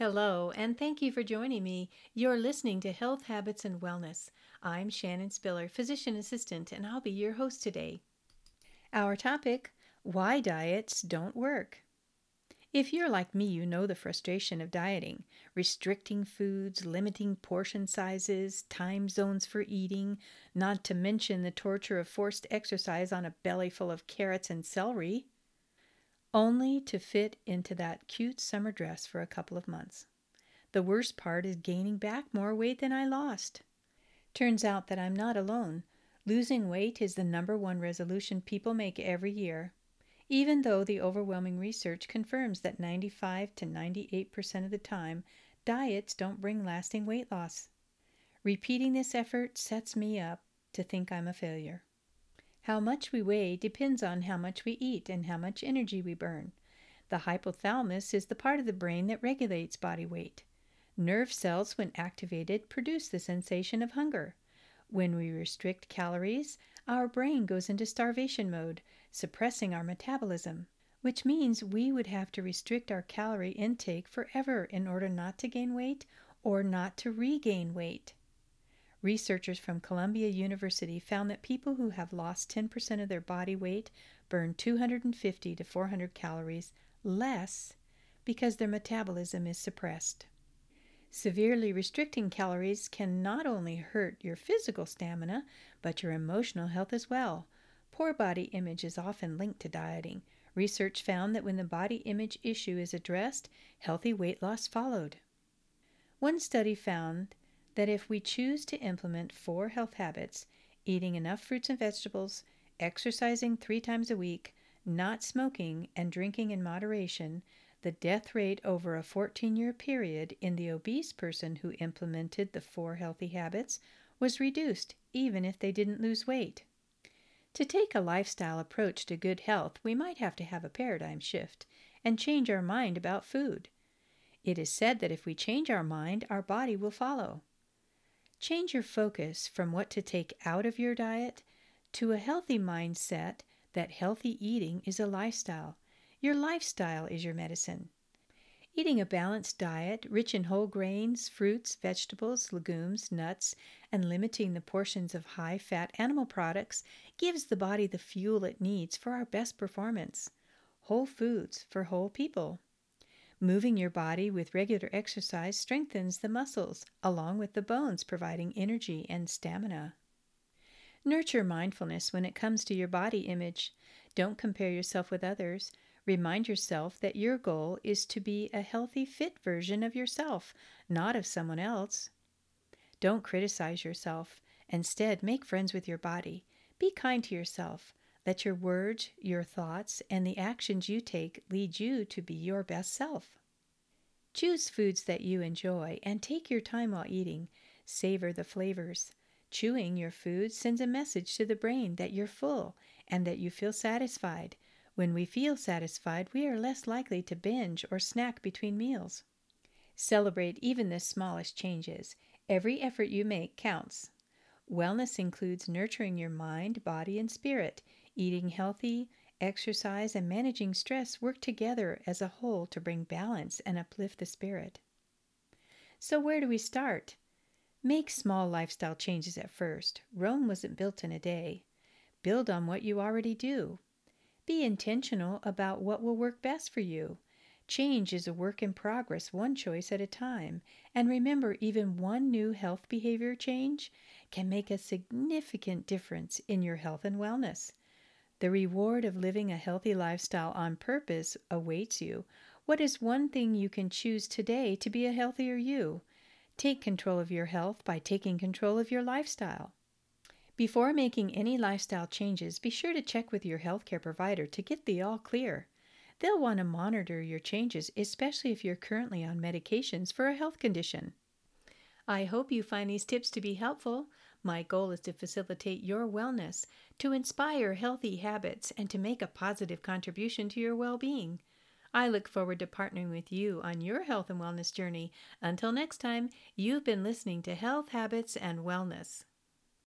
Hello, and thank you for joining me. You're listening to Health Habits and Wellness. I'm Shannon Spiller, physician assistant, and I'll be your host today. Our topic Why Diets Don't Work. If you're like me, you know the frustration of dieting, restricting foods, limiting portion sizes, time zones for eating, not to mention the torture of forced exercise on a belly full of carrots and celery, only to fit into that cute summer dress for a couple of months. The worst part is gaining back more weight than I lost. Turns out that I'm not alone. Losing weight is the number one resolution people make every year even though the overwhelming research confirms that 95 to 98% of the time, diets don't bring lasting weight loss. Repeating this effort sets me up to think I'm a failure. How much we weigh depends on how much we eat and how much energy we burn. The hypothalamus is the part of the brain that regulates body weight. Nerve cells, when activated, produce the sensation of hunger. When we restrict calories, our brain goes into starvation mode, suppressing our metabolism, which means we would have to restrict our calorie intake forever in order not to gain weight or not to regain weight. Researchers from Columbia University found that people who have lost 10% of their body weight burn 250 to 400 calories less because their metabolism is suppressed. Severely restricting calories can not only hurt your physical stamina, but your emotional health as well, Poor body image is often linked to dieting. Research found that when the body image issue is addressed, healthy weight loss followed. One study found that if we choose to implement four health habits eating enough fruits and vegetables, exercising three times a week, not smoking, and drinking in moderation the death rate over a 14 year period in the obese person who implemented the four healthy habits was reduced, even if they didn't lose weight. To take a lifestyle approach to good health, we might have to have a paradigm shift and change our mind about food. It is said that if we change our mind, our body will follow. Change your focus from what to take out of your diet to a healthy mindset that healthy eating is a lifestyle. Your lifestyle is your medicine. Eating a balanced diet, rich in whole grains, fruits, vegetables, legumes, nuts, and limiting the portions of high fat animal products gives the body the fuel it needs for our best performance. Whole foods for whole people. Moving your body with regular exercise strengthens the muscles, along with the bones, providing energy and stamina. Nurture mindfulness when it comes to your body image. Don't compare yourself with others. Remind yourself that your goal is to be a healthy, fit version of yourself, not of someone else. Don't criticize yourself. Instead, make friends with your body. Be kind to yourself. Let your words, your thoughts, and the actions you take lead you to be your best self. Choose foods that you enjoy and take your time while eating. Savor the flavors. Chewing your food sends a message to the brain that you're full and that you feel satisfied. When we feel satisfied, we are less likely to binge or snack between meals. Celebrate even the smallest changes. Every effort you make counts. Wellness includes nurturing your mind, body, and spirit. Eating healthy, exercise, and managing stress work together as a whole to bring balance and uplift the spirit. So, where do we start? Make small lifestyle changes at first. Rome wasn't built in a day. Build on what you already do. Be intentional about what will work best for you. Change is a work in progress, one choice at a time. And remember, even one new health behavior change can make a significant difference in your health and wellness. The reward of living a healthy lifestyle on purpose awaits you. What is one thing you can choose today to be a healthier you? Take control of your health by taking control of your lifestyle. Before making any lifestyle changes, be sure to check with your healthcare provider to get the all clear. They'll want to monitor your changes, especially if you're currently on medications for a health condition. I hope you find these tips to be helpful. My goal is to facilitate your wellness, to inspire healthy habits, and to make a positive contribution to your well being. I look forward to partnering with you on your health and wellness journey. Until next time, you've been listening to Health, Habits, and Wellness.